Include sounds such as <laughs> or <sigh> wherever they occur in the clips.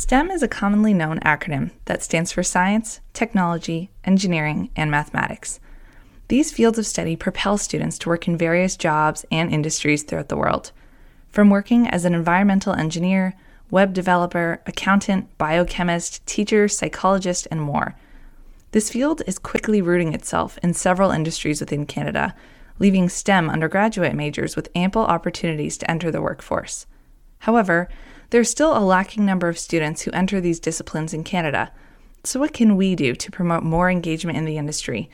STEM is a commonly known acronym that stands for science, technology, engineering, and mathematics. These fields of study propel students to work in various jobs and industries throughout the world. From working as an environmental engineer, web developer, accountant, biochemist, teacher, psychologist, and more. This field is quickly rooting itself in several industries within Canada, leaving STEM undergraduate majors with ample opportunities to enter the workforce. However, there's still a lacking number of students who enter these disciplines in Canada. So, what can we do to promote more engagement in the industry?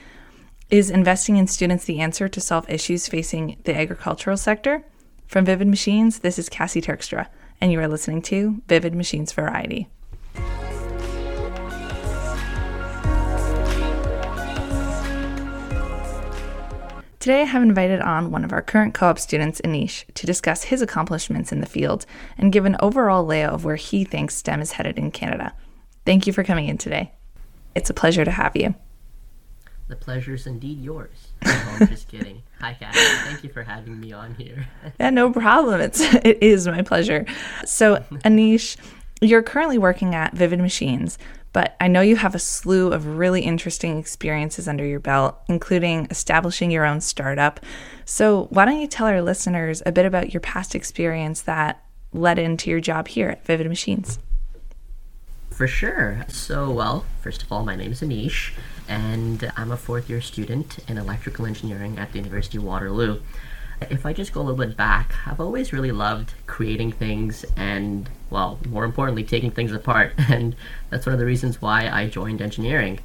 Is investing in students the answer to solve issues facing the agricultural sector? From Vivid Machines, this is Cassie Terkstra, and you are listening to Vivid Machines Variety. Today, I have invited on one of our current co op students, Aneesh, to discuss his accomplishments in the field and give an overall layout of where he thinks STEM is headed in Canada. Thank you for coming in today. It's a pleasure to have you. The pleasure is indeed yours. No, I'm just <laughs> kidding. Hi, Kathy. Thank you for having me on here. <laughs> yeah, no problem. It's <laughs> it is my pleasure. So, Aneesh, you're currently working at Vivid Machines, but I know you have a slew of really interesting experiences under your belt, including establishing your own startup. So, why don't you tell our listeners a bit about your past experience that led into your job here at Vivid Machines? For sure. So, well, first of all, my name is Aneesh, and I'm a fourth year student in electrical engineering at the University of Waterloo. If I just go a little bit back, I've always really loved creating things and, well, more importantly, taking things apart. <laughs> And that's one of the reasons why I joined engineering.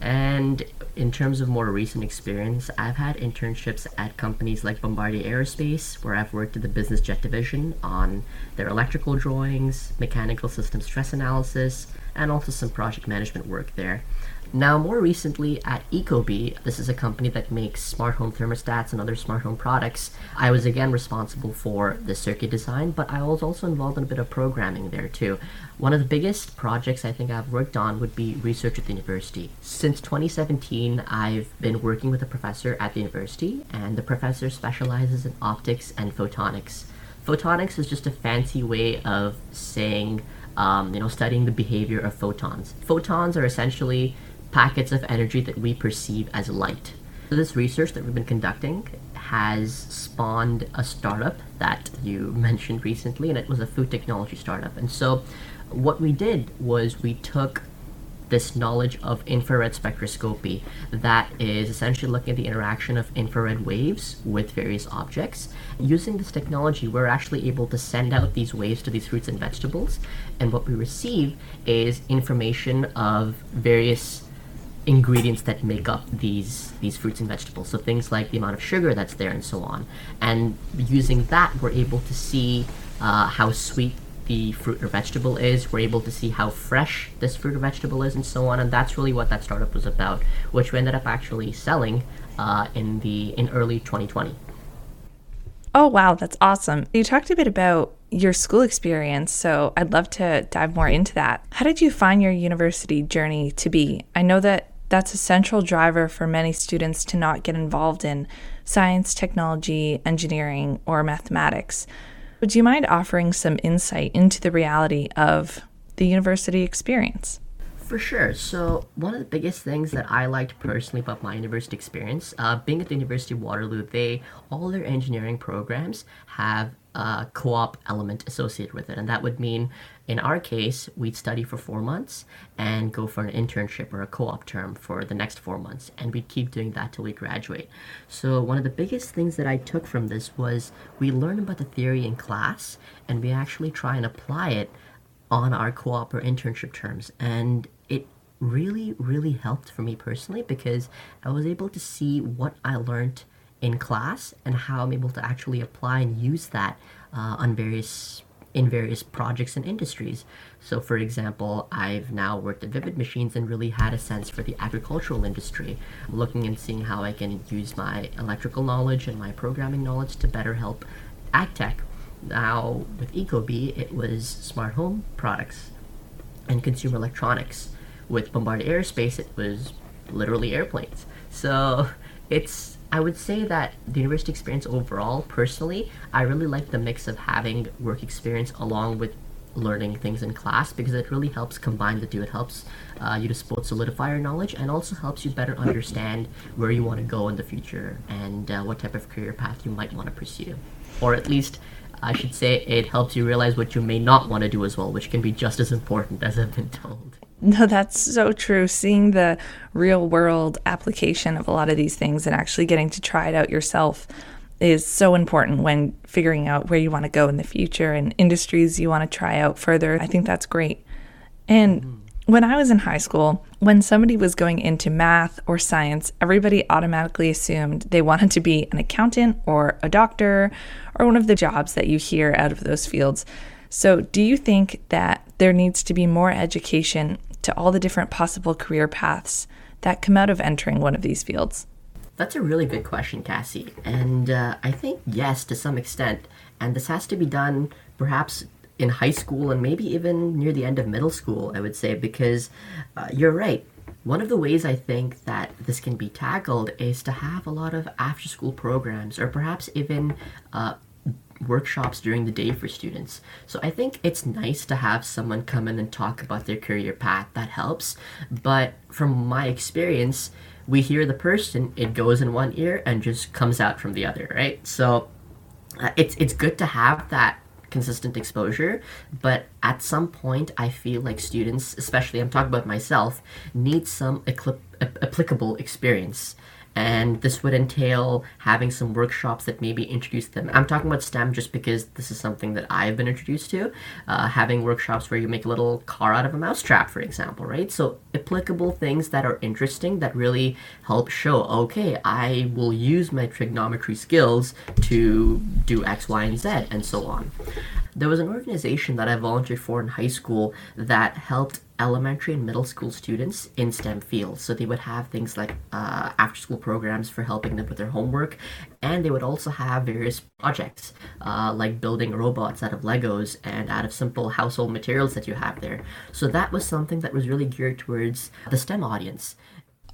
And in terms of more recent experience, I've had internships at companies like Bombardier Aerospace, where I've worked in the business jet division on their electrical drawings, mechanical system stress analysis, and also some project management work there. Now, more recently at Ecobee, this is a company that makes smart home thermostats and other smart home products. I was again responsible for the circuit design, but I was also involved in a bit of programming there too. One of the biggest projects I think I've worked on would be research at the university. Since 2017, I've been working with a professor at the university, and the professor specializes in optics and photonics. Photonics is just a fancy way of saying, um, you know, studying the behavior of photons. Photons are essentially packets of energy that we perceive as light. So this research that we've been conducting has spawned a startup that you <laughs> mentioned recently, and it was a food technology startup. And so, what we did was we took this knowledge of infrared spectroscopy that is essentially looking at the interaction of infrared waves with various objects. Using this technology, we're actually able to send out these waves to these fruits and vegetables, and what we receive is information of various ingredients that make up these these fruits and vegetables. So things like the amount of sugar that's there and so on. And using that, we're able to see uh, how sweet the fruit or vegetable is. We're able to see how fresh this fruit or vegetable is, and so on. And that's really what that startup was about, which we ended up actually selling uh, in the in early 2020. Oh wow, that's awesome! You talked a bit about your school experience, so I'd love to dive more into that. How did you find your university journey to be? I know that that's a central driver for many students to not get involved in science, technology, engineering, or mathematics. Would you mind offering some insight into the reality of the university experience? For sure. So, one of the biggest things that I liked personally about my university experience, uh, being at the University of Waterloo, they all their engineering programs have a co-op element associated with it, and that would mean, in our case, we'd study for four months and go for an internship or a co-op term for the next four months, and we'd keep doing that till we graduate. So, one of the biggest things that I took from this was we learn about the theory in class, and we actually try and apply it on our co-op or internship terms and really really helped for me personally because i was able to see what i learned in class and how i'm able to actually apply and use that uh, on various in various projects and industries so for example i've now worked at vivid machines and really had a sense for the agricultural industry looking and seeing how i can use my electrical knowledge and my programming knowledge to better help ag tech now, with Ecobee, it was smart home products and consumer electronics. With Bombardier Aerospace, it was literally airplanes. So it's, I would say that the university experience overall, personally, I really like the mix of having work experience along with learning things in class because it really helps combine the two. It helps uh, you to both solidify your knowledge and also helps you better understand where you want to go in the future and uh, what type of career path you might want to pursue. Or at least, I should say, it helps you realize what you may not want to do as well, which can be just as important as I've been told. No, that's so true. Seeing the real world application of a lot of these things and actually getting to try it out yourself is so important when figuring out where you want to go in the future and industries you want to try out further. I think that's great. And mm-hmm. when I was in high school, when somebody was going into math or science, everybody automatically assumed they wanted to be an accountant or a doctor or one of the jobs that you hear out of those fields. So, do you think that there needs to be more education to all the different possible career paths that come out of entering one of these fields? That's a really good question, Cassie. And uh, I think yes, to some extent. And this has to be done perhaps in high school and maybe even near the end of middle school, I would say, because uh, you're right. One of the ways I think that this can be tackled is to have a lot of after school programs or perhaps even uh, workshops during the day for students. So I think it's nice to have someone come in and talk about their career path. That helps. But from my experience, we hear the person, it goes in one ear and just comes out from the other, right? So uh, it's it's good to have that consistent exposure, but at some point, I feel like students, especially I'm talking about myself, need some applicable experience and this would entail having some workshops that maybe introduce them. I'm talking about STEM just because this is something that I've been introduced to. Uh, having workshops where you make a little car out of a mousetrap, for example, right? So applicable things that are interesting that really help show, okay, I will use my trigonometry skills to do X, Y, and Z, and so on. There was an organization that I volunteered for in high school that helped elementary and middle school students in STEM fields. So they would have things like uh, after school programs for helping them with their homework, and they would also have various projects uh, like building robots out of Legos and out of simple household materials that you have there. So that was something that was really geared towards the STEM audience.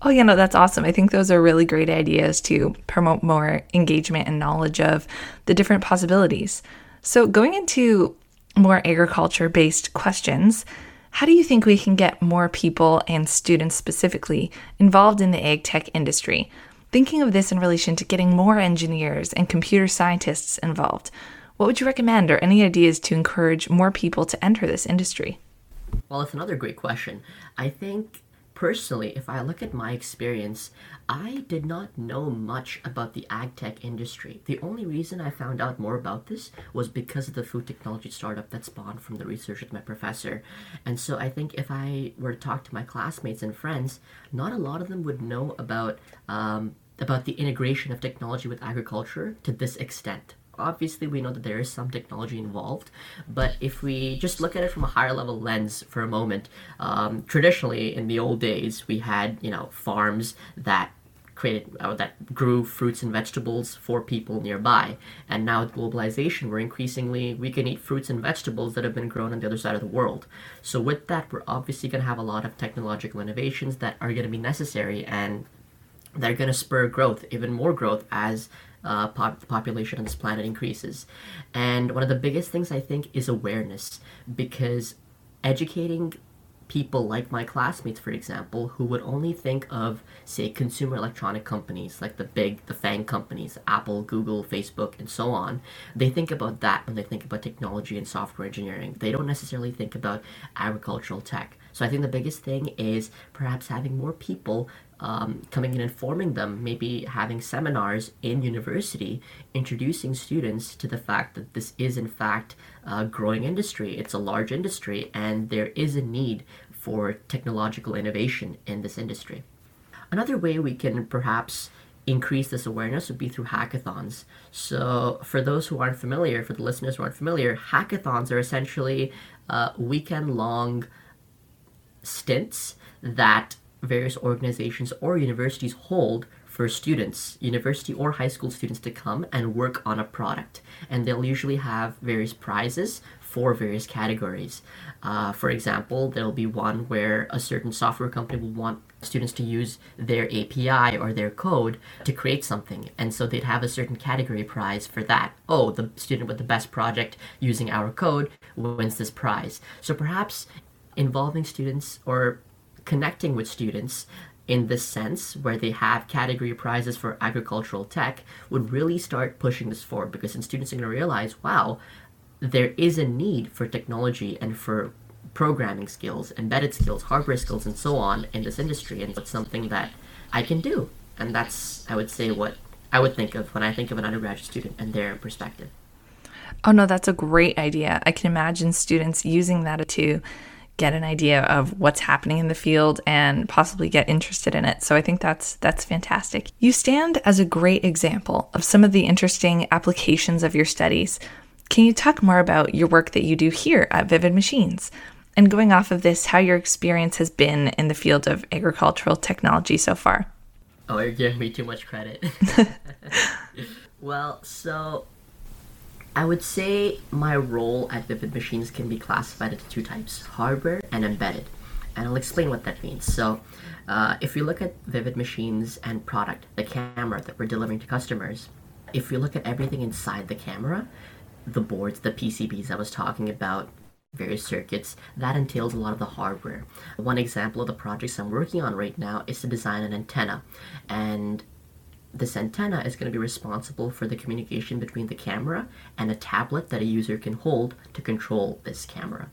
Oh, yeah, no, that's awesome. I think those are really great ideas to promote more engagement and knowledge of the different possibilities. So, going into more agriculture based questions, how do you think we can get more people and students specifically involved in the ag tech industry? Thinking of this in relation to getting more engineers and computer scientists involved, what would you recommend or any ideas to encourage more people to enter this industry? Well, it's another great question. I think personally, if I look at my experience, I did not know much about the ag tech industry. The only reason I found out more about this was because of the food technology startup that spawned from the research with my professor. And so I think if I were to talk to my classmates and friends, not a lot of them would know about um, about the integration of technology with agriculture to this extent obviously we know that there is some technology involved but if we just look at it from a higher level lens for a moment um, traditionally in the old days we had you know farms that created uh, that grew fruits and vegetables for people nearby. And now with globalization we're increasingly we can eat fruits and vegetables that have been grown on the other side of the world. So with that we're obviously going to have a lot of technological innovations that are going to be necessary and they're going to spur growth even more growth as uh, pop- population on this planet increases. And one of the biggest things I think is awareness, because educating people like my classmates, for example, who would only think of, say, consumer electronic companies like the big, the FANG companies, Apple, Google, Facebook, and so on, they think about that when they think about technology and software engineering. They don't necessarily think about agricultural tech. So I think the biggest thing is perhaps having more people um, coming in and forming them, maybe having seminars in university, introducing students to the fact that this is in fact a growing industry. It's a large industry, and there is a need for technological innovation in this industry. Another way we can perhaps increase this awareness would be through hackathons. So, for those who aren't familiar, for the listeners who aren't familiar, hackathons are essentially uh, weekend long stints that various organizations or universities hold for students, university or high school students, to come and work on a product. And they'll usually have various prizes for various categories. Uh, for example, there'll be one where a certain software company will want students to use their API or their code to create something. And so they'd have a certain category prize for that. Oh, the student with the best project using our code wins this prize. So perhaps involving students or connecting with students in this sense, where they have category prizes for agricultural tech, would really start pushing this forward because then students are going to realize, wow, there is a need for technology and for programming skills, embedded skills, hardware skills, and so on in this industry, and it's something that I can do. And that's, I would say, what I would think of when I think of an undergraduate student and their perspective. Oh, no, that's a great idea. I can imagine students using that to get an idea of what's happening in the field and possibly get interested in it. So I think that's that's fantastic. You stand as a great example of some of the interesting applications of your studies. Can you talk more about your work that you do here at Vivid Machines? And going off of this, how your experience has been in the field of agricultural technology so far? Oh, you're giving me too much credit. <laughs> <laughs> well, so I would say my role at Vivid Machines can be classified into two types hardware and embedded. And I'll explain what that means. So, uh, if you look at Vivid Machines and product, the camera that we're delivering to customers, if you look at everything inside the camera, the boards, the PCBs I was talking about, various circuits, that entails a lot of the hardware. One example of the projects I'm working on right now is to design an antenna. And this antenna is going to be responsible for the communication between the camera and a tablet that a user can hold to control this camera.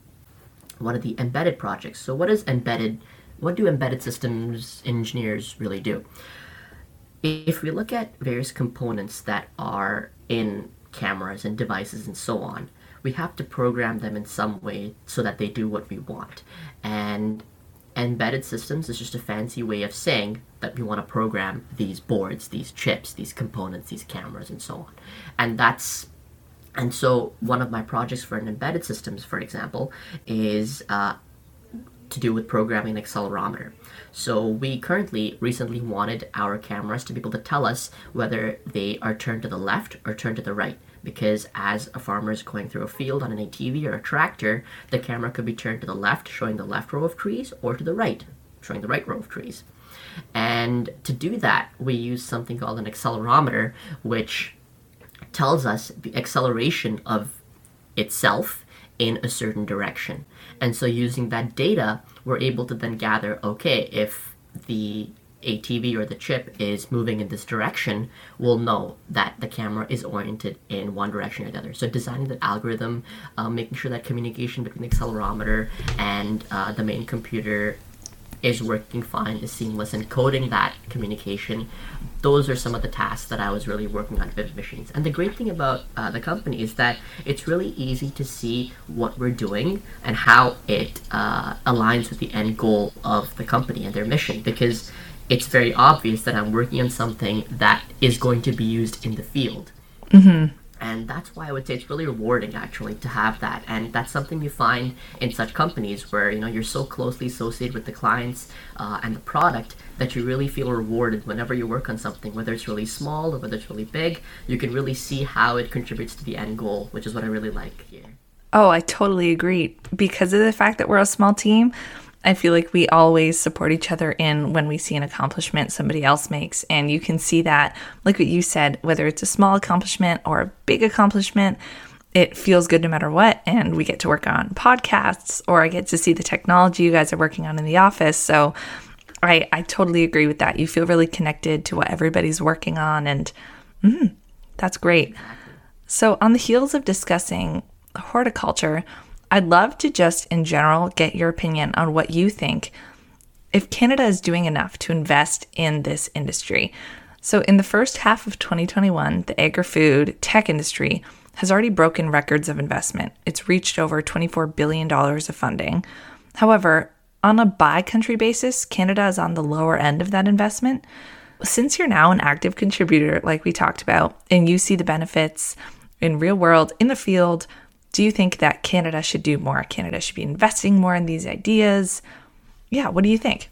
One of the embedded projects. So, what is embedded? What do embedded systems engineers really do? If we look at various components that are in cameras and devices and so on, we have to program them in some way so that they do what we want. And embedded systems is just a fancy way of saying that we want to program these boards, these chips, these components, these cameras, and so on. And that's and so one of my projects for an embedded systems, for example, is uh, to do with programming an accelerometer. So we currently recently wanted our cameras to be able to tell us whether they are turned to the left or turned to the right because as a farmer is going through a field on an ATV or a tractor, the camera could be turned to the left, showing the left row of trees, or to the right, showing the right row of trees. And to do that, we use something called an accelerometer, which tells us the acceleration of itself in a certain direction. And so using that data, we're able to then gather okay, if the ATV or the chip is moving in this direction, we'll know that the camera is oriented in one direction or the other. So designing the algorithm, uh, making sure that communication between the accelerometer and uh, the main computer is working fine, is seamless, and coding that communication. Those are some of the tasks that I was really working on Vivid Machines. And the great thing about uh, the company is that it's really easy to see what we're doing and how it uh, aligns with the end goal of the company and their mission. Because it's very obvious that I'm working on something that is going to be used in the field. Mm-hmm. And that's why I would say it's really rewarding actually to have that. And that's something you find in such companies where you know you're so closely associated with the clients uh, and the product that you really feel rewarded whenever you work on something, whether it's really small or whether it's really big. You can really see how it contributes to the end goal, which is what I really like here. Oh, I totally agree. Because of the fact that we're a small team, I feel like we always support each other in when we see an accomplishment somebody else makes. And you can see that, like what you said, whether it's a small accomplishment or a big accomplishment, it feels good no matter what. And we get to work on podcasts or I get to see the technology you guys are working on in the office. So I, I totally agree with that. You feel really connected to what everybody's working on. And mm, that's great. So, on the heels of discussing horticulture, I'd love to just in general get your opinion on what you think if Canada is doing enough to invest in this industry. So, in the first half of 2021, the agri food tech industry has already broken records of investment. It's reached over $24 billion of funding. However, on a by country basis, Canada is on the lower end of that investment. Since you're now an active contributor, like we talked about, and you see the benefits in real world, in the field, do you think that Canada should do more? Canada should be investing more in these ideas? Yeah, what do you think?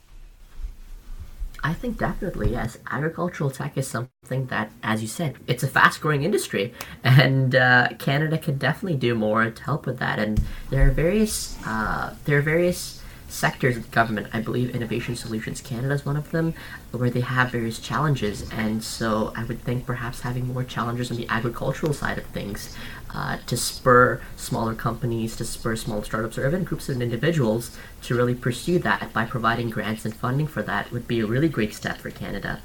I think definitely, yes. Agricultural tech is something that, as you said, it's a fast growing industry, and uh, Canada can definitely do more to help with that. And there are various, uh, there are various sectors of government. I believe Innovation Solutions Canada is one of them, where they have various challenges. And so I would think perhaps having more challenges on the agricultural side of things uh, to spur smaller companies, to spur small startups, or even groups of individuals to really pursue that by providing grants and funding for that would be a really great step for Canada.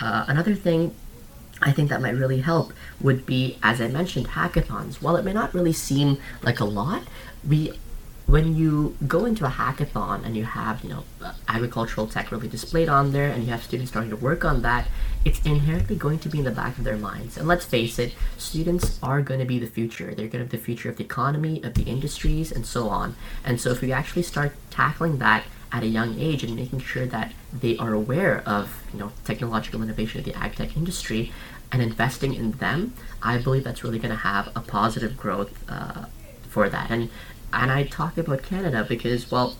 Uh, another thing I think that might really help would be, as I mentioned, hackathons. While it may not really seem like a lot, we when you go into a hackathon and you have you know agricultural tech really displayed on there and you have students starting to work on that it's inherently going to be in the back of their minds. And let's face it students are going to be the future. They're going to be the future of the economy of the industries and so on. And so if we actually start tackling that at a young age and making sure that they are aware of you know technological innovation of the ag tech industry and investing in them i believe that's really going to have a positive growth uh, for that. And and I talk about Canada because, well,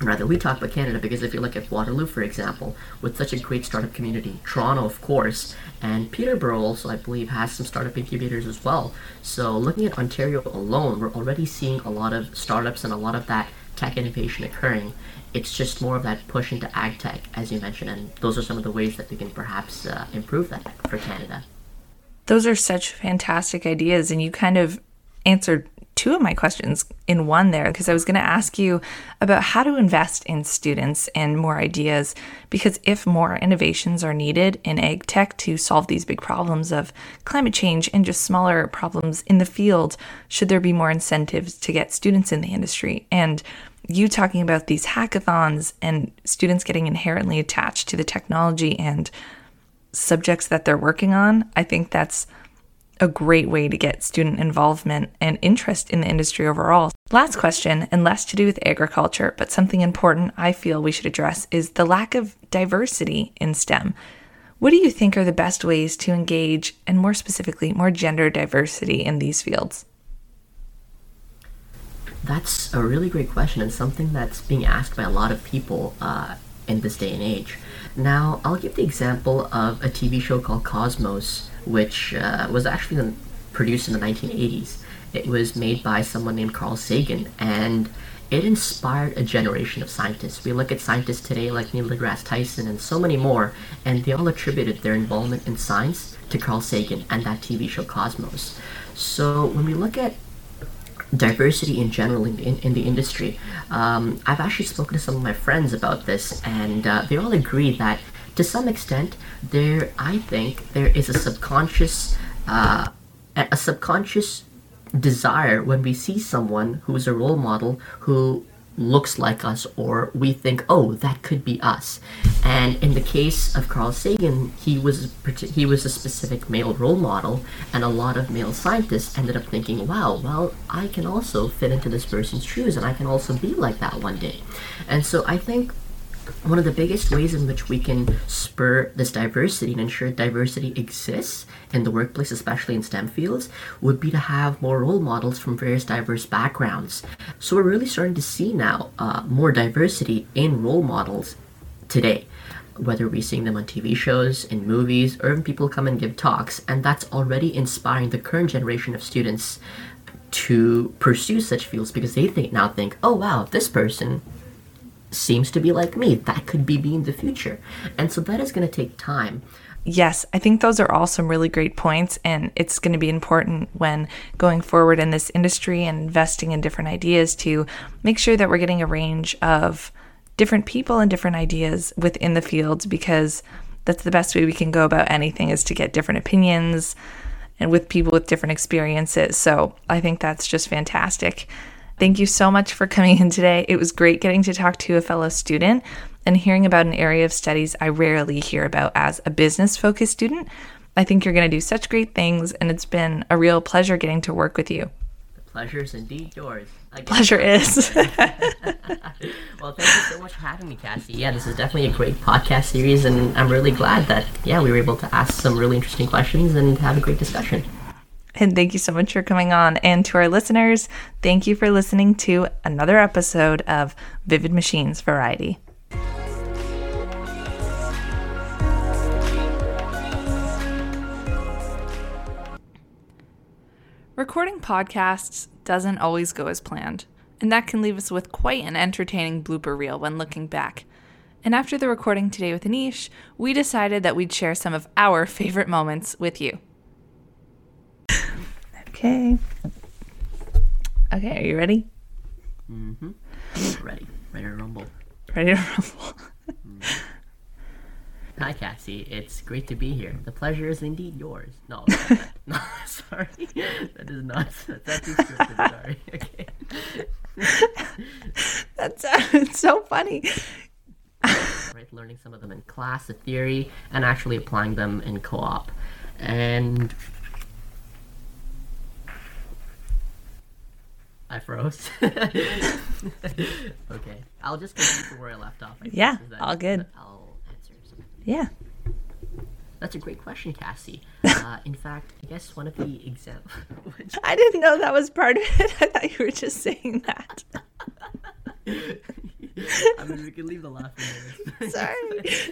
rather we talk about Canada because if you look at Waterloo, for example, with such a great startup community, Toronto, of course, and Peterborough also, I believe, has some startup incubators as well. So looking at Ontario alone, we're already seeing a lot of startups and a lot of that tech innovation occurring. It's just more of that push into ag tech, as you mentioned, and those are some of the ways that we can perhaps uh, improve that for Canada. Those are such fantastic ideas, and you kind of answered two of my questions in one there because I was going to ask you about how to invest in students and more ideas. Because if more innovations are needed in ag tech to solve these big problems of climate change and just smaller problems in the field, should there be more incentives to get students in the industry? And you talking about these hackathons and students getting inherently attached to the technology and subjects that they're working on, I think that's a great way to get student involvement and interest in the industry overall. Last question, and less to do with agriculture, but something important I feel we should address is the lack of diversity in STEM. What do you think are the best ways to engage, and more specifically, more gender diversity in these fields? That's a really great question, and something that's being asked by a lot of people uh, in this day and age. Now, I'll give the example of a TV show called Cosmos which uh, was actually produced in the 1980s. It was made by someone named Carl Sagan, and it inspired a generation of scientists. We look at scientists today like Neil deGrasse Tyson and so many more, and they all attributed their involvement in science to Carl Sagan and that TV show Cosmos. So when we look at diversity in general in the, in, in the industry, um, I've actually spoken to some of my friends about this, and uh, they all agree that to some extent, there I think there is a subconscious uh, a subconscious desire when we see someone who is a role model who looks like us or we think oh that could be us. And in the case of carl sagan he was he was a specific male role model and a lot of male scientists ended up thinking wow well i can also fit into this person's shoes and i can also be like that one day. And so i think one of the biggest ways in which we can spur this diversity and ensure diversity exists in the workplace, especially in STEM fields, would be to have more role models from various diverse backgrounds. So we're really starting to see now uh, more diversity in role models today. Whether we're seeing them on TV shows, in movies, or even people come and give talks, and that's already inspiring the current generation of students to pursue such fields because they think now think, oh wow, this person seems to be like me. That could be me in the future. And so that is going to take time. Yes, I think those are all some really great points, and it's going to be important when going forward in this industry and investing in different ideas to make sure that we're getting a range of different people and different ideas within the field because that's the best way we can go about anything is to get different opinions and with people with different experiences. So I think that's just fantastic. Thank you so much for coming in today. It was great getting to talk to a fellow student and hearing about an area of studies I rarely hear about as a business focused student. I think you're going to do such great things, and it's been a real pleasure getting to work with you. The pleasure is indeed yours. Pleasure is. <laughs> well, thank you so much for having me, Cassie. Yeah, this is definitely a great podcast series, and I'm really glad that, yeah, we were able to ask some really interesting questions and have a great discussion. And thank you so much for coming on. And to our listeners, thank you for listening to another episode of Vivid Machines Variety. Recording podcasts doesn't always go as planned, and that can leave us with quite an entertaining blooper reel when looking back. And after the recording today with Aneesh, we decided that we'd share some of our <laughs> favorite moments with you okay. Okay, are you ready? Mm-hmm. Ready. Ready to rumble. Ready to rumble. <laughs> Hi, Cassie. It's great to be here. The pleasure is indeed yours. No, <laughs> no, <laughs> sorry. That is not. That's too scripted. Sorry. Okay. That sounded so funny. right, learning some of them in class, the theory, and actually applying them in co-op. And I froze. <laughs> okay, I'll just continue where I left off. I guess, Yeah, all good. I'll answer. Yeah. That's a great question, Cassie. <laughs> Uh, in fact, I guess one of the examples. <laughs> I didn't know that was part of it. I thought you were just saying that. I mean, we can leave the laughing. Sorry.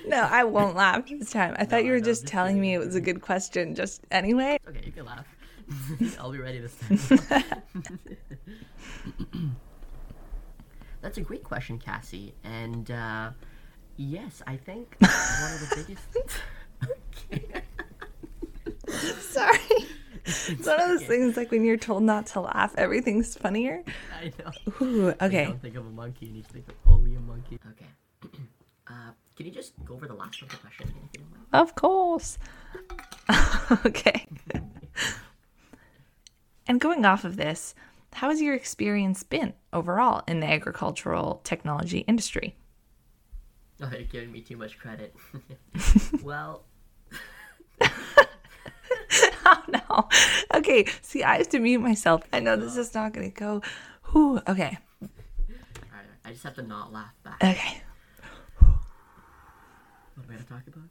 No, I won't laugh this time. I thought you were know, just just telling me it was a good question. Just anyway. Okay, you can laugh. <laughs> I'll be ready this <laughs> time. That's a great question, Cassie. And uh, yes, I think one of the <laughs> biggest. Sorry. It's one of those things like when you're told not to laugh, everything's funnier. I know. Ooh, okay. don't think of a monkey and you think of only a monkey. Okay. <clears throat> Uh, can you just go over the last of the question again, if you don't mind? Of course. okay. And going off of this, how has your experience been overall in the agricultural technology industry? Oh, you're giving me too much credit. <laughs> well, <laughs> Oh no. Okay, see, I have to mute myself. I know this is not gonna go. Whew. Okay. alright, I just have to not laugh back. Okay. What am I gonna talk about?